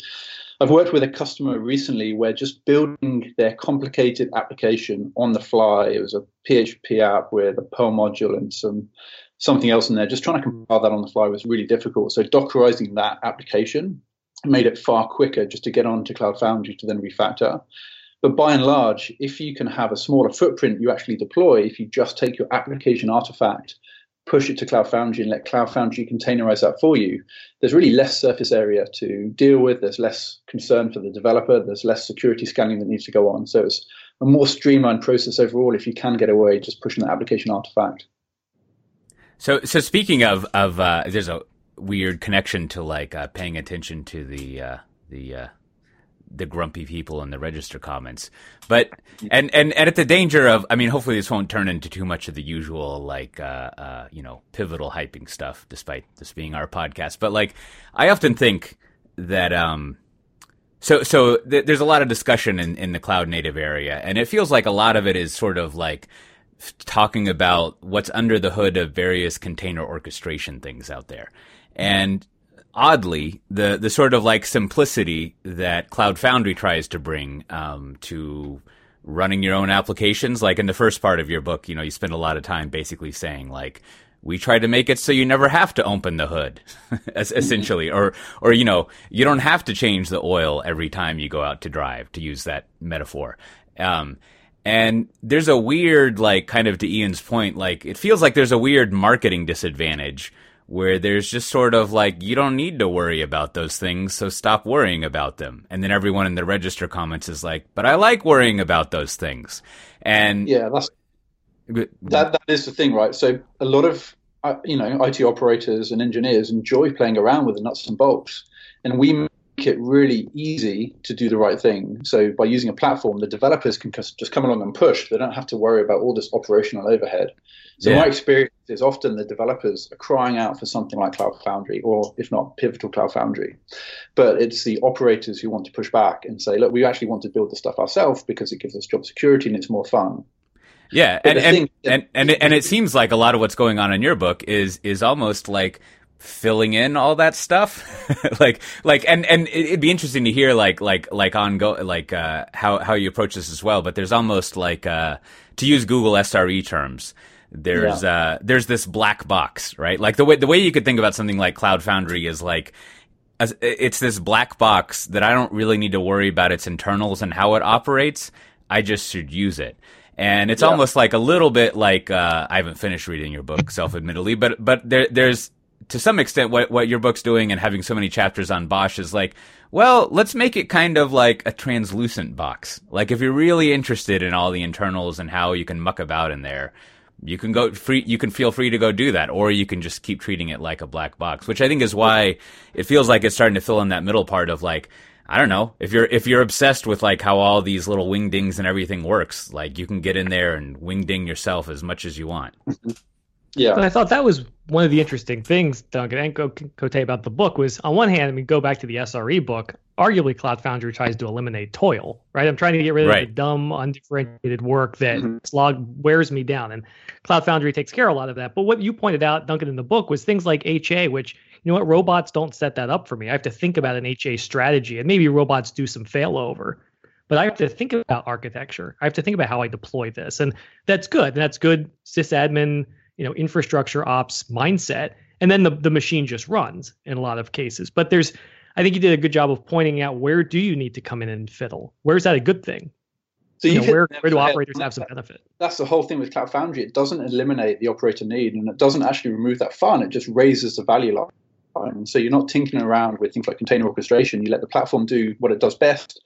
I've worked with a customer recently where just building their complicated application on the fly, it was a PHP app with a Perl module and some something else in there, just trying to compile that on the fly was really difficult. So Dockerizing that application made it far quicker just to get onto Cloud Foundry to then refactor. But by and large, if you can have a smaller footprint you actually deploy, if you just take your application artifact, push it to Cloud Foundry and let Cloud Foundry containerize that for you, there's really less surface area to deal with. There's less concern for the developer. There's less security scanning that needs to go on. So it's a more streamlined process overall if you can get away just pushing that application artifact. So, so speaking of of, uh, there's a weird connection to like uh, paying attention to the uh, the uh, the grumpy people in the register comments. But and, and and at the danger of, I mean, hopefully this won't turn into too much of the usual like uh, uh, you know pivotal hyping stuff, despite this being our podcast. But like, I often think that um. So, so th- there's a lot of discussion in, in the cloud native area, and it feels like a lot of it is sort of like talking about what's under the hood of various container orchestration things out there. And oddly, the the sort of like simplicity that Cloud Foundry tries to bring um, to running your own applications, like in the first part of your book, you know, you spend a lot of time basically saying like we try to make it so you never have to open the hood, [laughs] essentially, or or you know you don't have to change the oil every time you go out to drive, to use that metaphor. Um, and there's a weird, like, kind of to Ian's point, like it feels like there's a weird marketing disadvantage where there's just sort of like you don't need to worry about those things, so stop worrying about them. And then everyone in the register comments is like, "But I like worrying about those things." And yeah, that's that that is the thing, right? So a lot of uh, you know IT operators and engineers enjoy playing around with the nuts and bolts, and we it really easy to do the right thing. So by using a platform, the developers can just come along and push. They don't have to worry about all this operational overhead. So yeah. my experience is often the developers are crying out for something like Cloud Foundry, or if not Pivotal Cloud Foundry, but it's the operators who want to push back and say, look, we actually want to build the stuff ourselves because it gives us job security and it's more fun. Yeah, and and, thing, and and it, and it seems like a lot of what's going on in your book is is almost like filling in all that stuff [laughs] like like and and it'd be interesting to hear like like like on go like uh how how you approach this as well but there's almost like uh to use google sre terms there's yeah. uh there's this black box right like the way the way you could think about something like cloud foundry is like it's this black box that i don't really need to worry about its internals and how it operates i just should use it and it's yeah. almost like a little bit like uh, I haven't finished reading your book, self-admittedly, but but there, there's to some extent what what your book's doing and having so many chapters on BOSH is like, well, let's make it kind of like a translucent box. Like if you're really interested in all the internals and how you can muck about in there, you can go free. You can feel free to go do that, or you can just keep treating it like a black box, which I think is why it feels like it's starting to fill in that middle part of like I don't know if you're if you're obsessed with like how all these little wingdings and everything works, like you can get in there and wingding yourself as much as you want. [laughs] Yeah, but I thought that was one of the interesting things, Duncan and Cote about the book was on one hand, I mean, go back to the SRE book. Arguably, Cloud Foundry tries to eliminate toil, right? I'm trying to get rid of right. the dumb, undifferentiated work that mm-hmm. slog wears me down, and Cloud Foundry takes care of a lot of that. But what you pointed out, Duncan, in the book was things like HA, which you know what? Robots don't set that up for me. I have to think about an HA strategy, and maybe robots do some failover, but I have to think about architecture. I have to think about how I deploy this, and that's good. And that's good sysadmin, you know, infrastructure ops mindset. And then the the machine just runs in a lot of cases. But there's, I think you did a good job of pointing out where do you need to come in and fiddle? Where's that a good thing? So you, know, where, where do operators have some benefit? That's the whole thing with Cloud Foundry. It doesn't eliminate the operator need and it doesn't actually remove that fun. It just raises the value line. So you're not tinkering around with things like container orchestration. You let the platform do what it does best.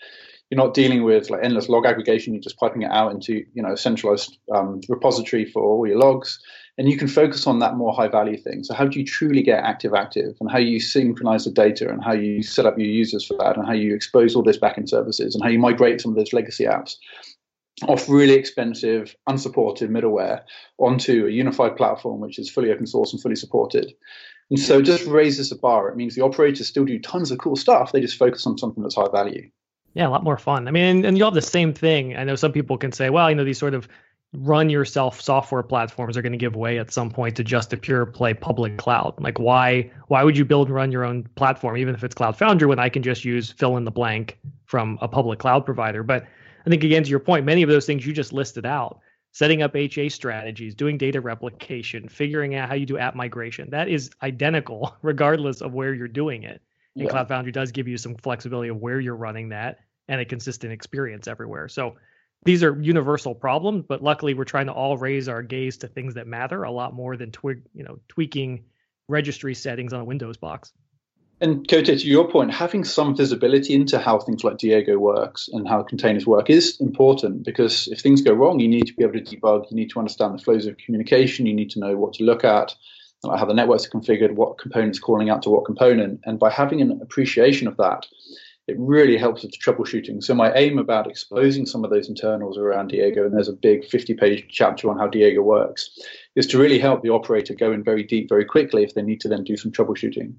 You're not dealing with like endless log aggregation. You're just piping it out into you know a centralized um, repository for all your logs, and you can focus on that more high value thing. So how do you truly get active active, and how you synchronize the data, and how you set up your users for that, and how you expose all those backend services, and how you migrate some of those legacy apps off really expensive, unsupported middleware onto a unified platform which is fully open source and fully supported. And so it just raises the bar. It means the operators still do tons of cool stuff. They just focus on something that's high value. Yeah, a lot more fun. I mean, and, and you'll have the same thing. I know some people can say, well, you know, these sort of run yourself software platforms are going to give way at some point to just a pure play public cloud. Like why why would you build and run your own platform even if it's Cloud Foundry when I can just use fill in the blank from a public cloud provider? But I think again to your point, many of those things you just listed out setting up HA strategies, doing data replication, figuring out how you do app migration. That is identical [laughs] regardless of where you're doing it. And yeah. Cloud Foundry does give you some flexibility of where you're running that and a consistent experience everywhere. So these are universal problems, but luckily we're trying to all raise our gaze to things that matter a lot more than twig, you know, tweaking registry settings on a Windows box. And Cote, to your point, having some visibility into how things like Diego works and how containers work is important because if things go wrong, you need to be able to debug. You need to understand the flows of communication. You need to know what to look at, how the networks are configured, what components calling out to what component. And by having an appreciation of that, it really helps with the troubleshooting. So my aim about exposing some of those internals around Diego, and there's a big 50-page chapter on how Diego works, is to really help the operator go in very deep very quickly if they need to then do some troubleshooting.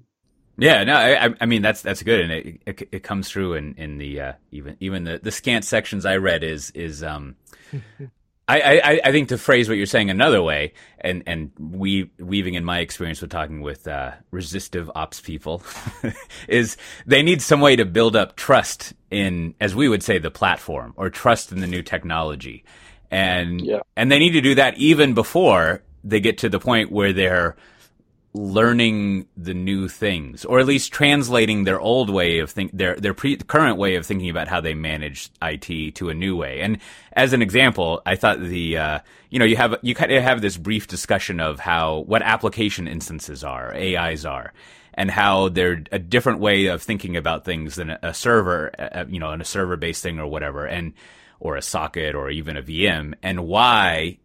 Yeah, no, I, I mean that's that's good, and it it, it comes through in in the uh, even even the, the scant sections I read is is um, [laughs] I, I I think to phrase what you're saying another way, and and we weaving in my experience with talking with uh, resistive ops people, [laughs] is they need some way to build up trust in, as we would say, the platform or trust in the new technology, and yeah. and they need to do that even before they get to the point where they're learning the new things, or at least translating their old way of think their their pre- current way of thinking about how they manage IT to a new way. And as an example, I thought the uh, you know you have you kind of have this brief discussion of how what application instances are, AIs are. And how they're a different way of thinking about things than a server, uh, you know, in a server-based thing or whatever, and or a socket or even a VM, and why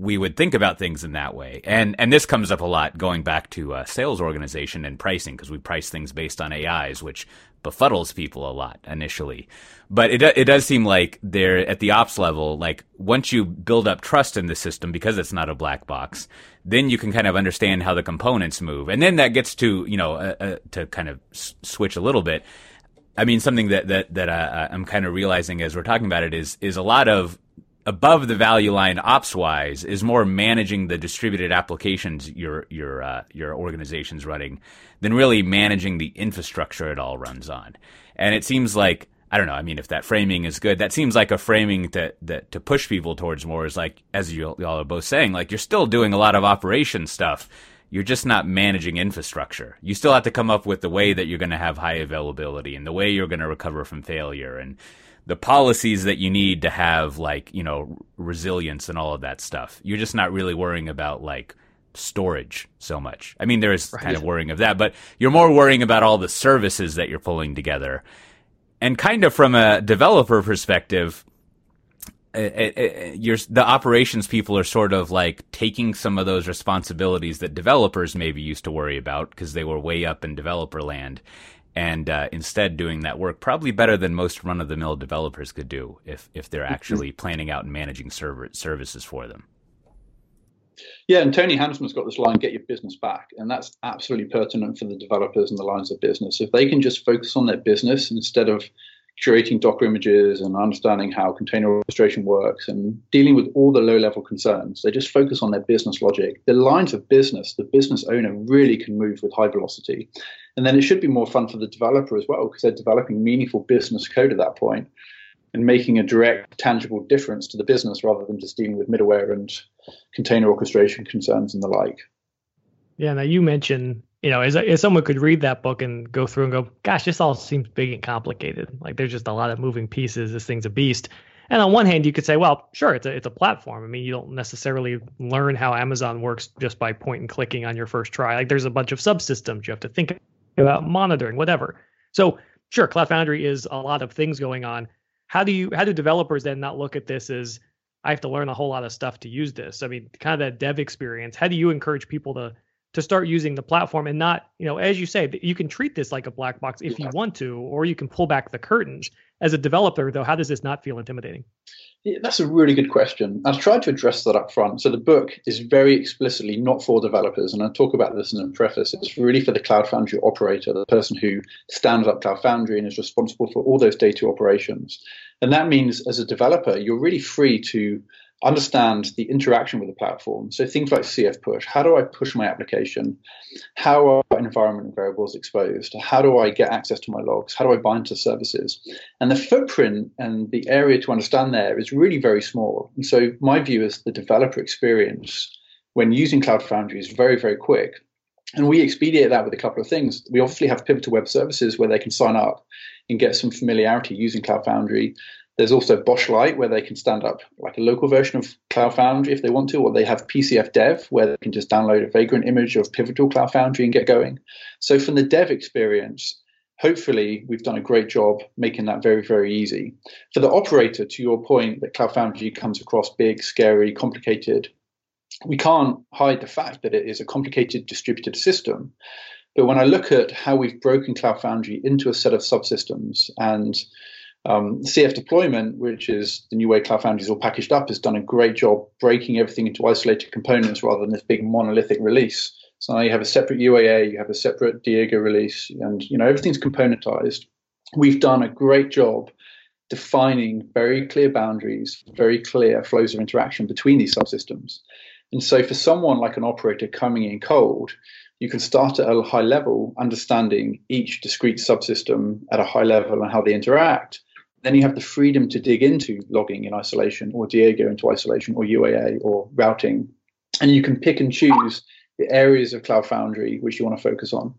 we would think about things in that way. And and this comes up a lot going back to uh, sales organization and pricing because we price things based on AIs, which befuddles people a lot initially. But it it does seem like they're at the ops level. Like once you build up trust in the system because it's not a black box, then you can kind of understand how the components move, and then that gets to you know uh, uh, to kind of s- switch a little bit. I mean, something that that that uh, I'm kind of realizing as we're talking about it is is a lot of above the value line ops wise is more managing the distributed applications your your uh, your organization's running than really managing the infrastructure it all runs on. And it seems like I don't know. I mean, if that framing is good, that seems like a framing that that to push people towards more is like as you all are both saying, like you're still doing a lot of operation stuff. You're just not managing infrastructure. You still have to come up with the way that you're going to have high availability and the way you're going to recover from failure and the policies that you need to have like you know resilience and all of that stuff. You're just not really worrying about like storage so much. I mean there's right. kind of worrying of that but you're more worrying about all the services that you're pulling together. And kind of from a developer perspective eh, eh, eh, it, it, the operations people are sort of like taking some of those responsibilities that developers maybe used to worry about because they were way up in developer land and uh, instead doing that work probably better than most run of the mill developers could do if if they're mm-hmm. actually planning out and managing server services for them. Yeah, and Tony Hansman's got this line, get your business back. And that's absolutely pertinent for the developers and the lines of business. If they can just focus on their business instead of curating Docker images and understanding how container orchestration works and dealing with all the low level concerns. They just focus on their business logic. The lines of business, the business owner really can move with high velocity. And then it should be more fun for the developer as well because they're developing meaningful business code at that point and making a direct, tangible difference to the business rather than just dealing with middleware and container orchestration concerns and the like. Yeah, now you mentioned you know, as, as someone could read that book and go through and go, gosh, this all seems big and complicated. Like there's just a lot of moving pieces. This thing's a beast. And on one hand, you could say, well, sure, it's a it's a platform. I mean, you don't necessarily learn how Amazon works just by point and clicking on your first try. Like there's a bunch of subsystems you have to think about monitoring, whatever. So sure, Cloud Foundry is a lot of things going on. How do you how do developers then not look at this as I have to learn a whole lot of stuff to use this? I mean, kind of that dev experience. How do you encourage people to to start using the platform and not, you know, as you say, you can treat this like a black box if yeah. you want to, or you can pull back the curtains. As a developer, though, how does this not feel intimidating? Yeah, that's a really good question. I've tried to address that up front. So the book is very explicitly not for developers, and I talk about this in the preface. It's really for the Cloud Foundry operator, the person who stands up Cloud Foundry and is responsible for all those data operations. And that means, as a developer, you're really free to understand the interaction with the platform. So things like CF push. How do I push my application? How are environment variables exposed? How do I get access to my logs? How do I bind to services? And the footprint and the area to understand there is really very small. And so my view is the developer experience when using Cloud Foundry is very, very quick. And we expedite that with a couple of things. We obviously have Pivotal Web Services where they can sign up and get some familiarity using Cloud Foundry. There's also BOSH Lite, where they can stand up like a local version of Cloud Foundry if they want to, or they have PCF Dev, where they can just download a vagrant image of Pivotal Cloud Foundry and get going. So, from the dev experience, hopefully we've done a great job making that very, very easy. For the operator, to your point, that Cloud Foundry comes across big, scary, complicated, we can't hide the fact that it is a complicated distributed system. But when I look at how we've broken Cloud Foundry into a set of subsystems and um, CF deployment, which is the new way Cloud Foundry is all packaged up, has done a great job breaking everything into isolated components rather than this big monolithic release. So now you have a separate UAA, you have a separate Diego release, and you know everything's componentized. We've done a great job defining very clear boundaries, very clear flows of interaction between these subsystems. And so for someone like an operator coming in cold, you can start at a high level, understanding each discrete subsystem at a high level and how they interact. Then you have the freedom to dig into logging in isolation or Diego into isolation or UAA or routing and you can pick and choose the areas of Cloud Foundry which you want to focus on.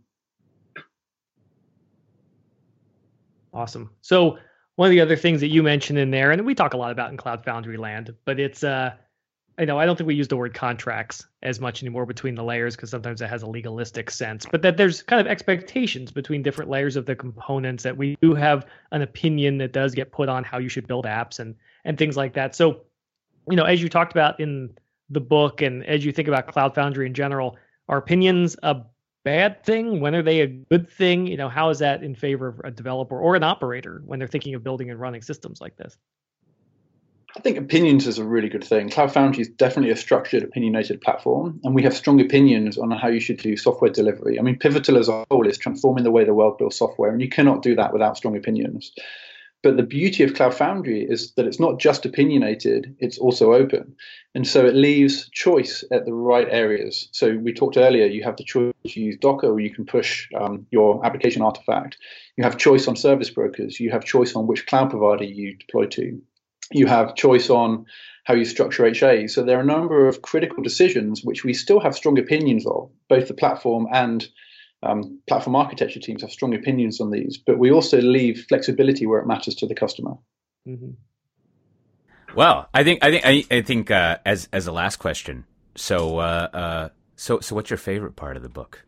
Awesome. So one of the other things that you mentioned in there, and we talk a lot about in Cloud Foundry land, but it's uh I know I don't think we use the word contracts as much anymore between the layers because sometimes it has a legalistic sense, but that there's kind of expectations between different layers of the components that we do have an opinion that does get put on how you should build apps and and things like that. So, you know, as you talked about in the book and as you think about Cloud Foundry in general, are opinions a bad thing? When are they a good thing? You know, how is that in favor of a developer or an operator when they're thinking of building and running systems like this? I think opinions is a really good thing. Cloud Foundry is definitely a structured, opinionated platform, and we have strong opinions on how you should do software delivery. I mean, Pivotal as a whole is transforming the way the world builds software, and you cannot do that without strong opinions. But the beauty of Cloud Foundry is that it's not just opinionated, it's also open. And so it leaves choice at the right areas. So we talked earlier, you have the choice to use Docker or you can push um, your application artifact. You have choice on service brokers. You have choice on which cloud provider you deploy to. You have choice on how you structure HA. So there are a number of critical decisions which we still have strong opinions of, both the platform and um, platform architecture teams have strong opinions on these, but we also leave flexibility where it matters to the customer. Mm-hmm. Well, I think I think I, I think uh, as as a last question. So uh, uh, so so what's your favorite part of the book?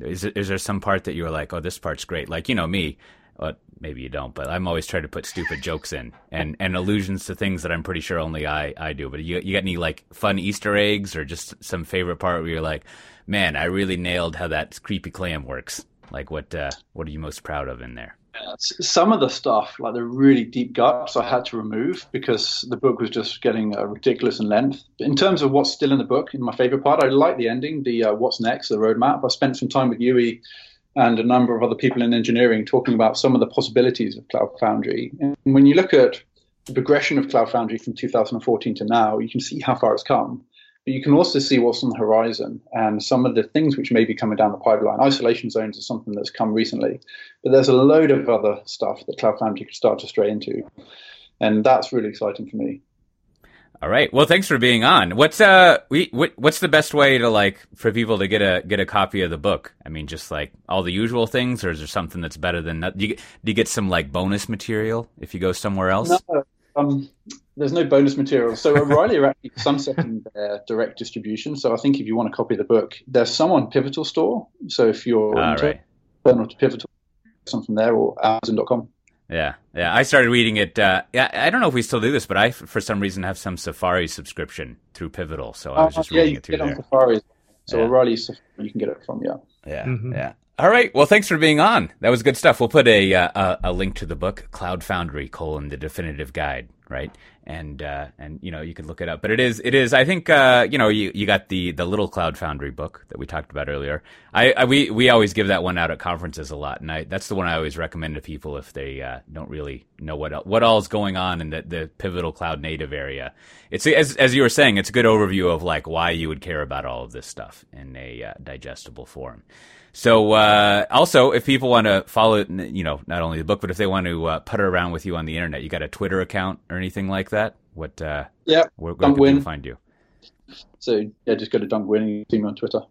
Is it, is there some part that you're like, oh, this part's great? Like you know me, well, maybe you don't, but I'm always trying to put stupid jokes in and, and allusions to things that I'm pretty sure only I, I do. But you you got any like fun Easter eggs or just some favorite part where you're like, man, I really nailed how that creepy clam works. Like, what uh, what are you most proud of in there? Some of the stuff, like the really deep guts, I had to remove because the book was just getting uh, ridiculous in length. In terms of what's still in the book, in my favorite part, I like the ending, the uh, what's next, the roadmap. I spent some time with Yui and a number of other people in engineering talking about some of the possibilities of Cloud Foundry. And when you look at the progression of Cloud Foundry from 2014 to now, you can see how far it's come. But you can also see what's on the horizon and some of the things which may be coming down the pipeline. Isolation zones is something that's come recently, but there's a load of other stuff that Cloud Foundry could start to stray into. And that's really exciting for me. All right. Well, thanks for being on. What's uh, we, what, what's the best way to like for people to get a get a copy of the book? I mean, just like all the usual things, or is there something that's better than that? Do you, do you get some like bonus material if you go somewhere else? No, um, there's no bonus material. So O'Reilly are actually [laughs] sunsetting their direct distribution. So I think if you want a copy of the book, there's some on Pivotal Store. So if you're right. to Pivotal, something there or Amazon.com. Yeah, yeah. I started reading it. Uh, yeah, I don't know if we still do this, but I, for some reason, have some Safari subscription through Pivotal, so I was just uh, yeah, reading it through there. Yeah, Safari. So yeah. O'Reilly, you can get it from. Yeah. Yeah. Mm-hmm. Yeah. All right. Well, thanks for being on. That was good stuff. We'll put a uh, a, link to the book Cloud Foundry: colon the definitive guide right? And uh, and you know you can look it up, but it is it is I think uh, you know you, you got the the little Cloud Foundry book that we talked about earlier. I, I we we always give that one out at conferences a lot, and I, that's the one I always recommend to people if they uh, don't really know what what all is going on in the the pivotal cloud native area. It's as as you were saying, it's a good overview of like why you would care about all of this stuff in a uh, digestible form. So uh, also, if people want to follow, you know, not only the book, but if they want to uh, putter around with you on the internet, you got a Twitter account or anything like that? What? Uh, yeah. Where, where can people find you? So yeah, just go to Dunk Win and see me on Twitter.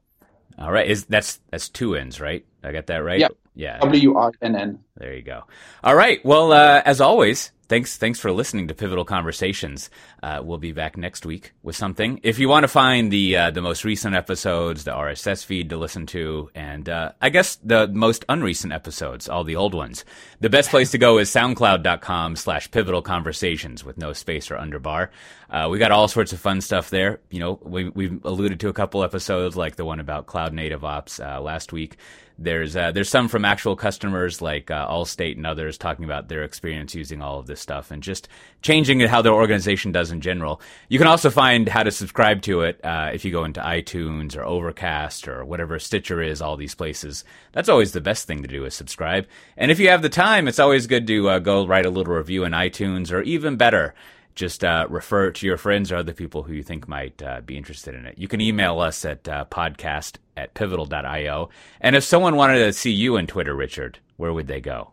All right, is that's that's two N's, right? I got that right. Yeah. Yeah. W R N N. There you go. All right. Well, uh, as always, thanks thanks for listening to Pivotal Conversations. Uh, we'll be back next week with something. If you want to find the uh, the most recent episodes, the RSS feed to listen to, and uh, I guess the most unrecent episodes, all the old ones, the best place to go is SoundCloud.com slash Pivotal Conversations with no space or underbar. Uh, we got all sorts of fun stuff there. You know, we we've alluded to a couple episodes like the one about cloud native ops uh, last week. There's uh, there's some from actual customers like uh, Allstate and others talking about their experience using all of this stuff and just changing how their organization does in general. You can also find how to subscribe to it uh, if you go into iTunes or Overcast or whatever Stitcher is. All these places. That's always the best thing to do is subscribe. And if you have the time, it's always good to uh, go write a little review in iTunes or even better just uh, refer to your friends or other people who you think might uh, be interested in it. You can email us at uh, podcast at pivotal.io. And if someone wanted to see you on Twitter, Richard, where would they go?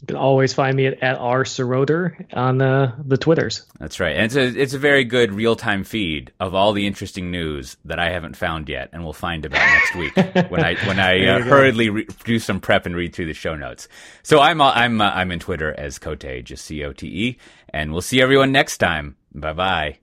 You can always find me at, at r on uh, the Twitters. That's right. And it's a it's a very good real time feed of all the interesting news that I haven't found yet, and we'll find about next week [laughs] when I when I uh, hurriedly re- do some prep and read through the show notes. So I'm uh, I'm uh, I'm in Twitter as Cote, just C O T E, and we'll see everyone next time. Bye bye.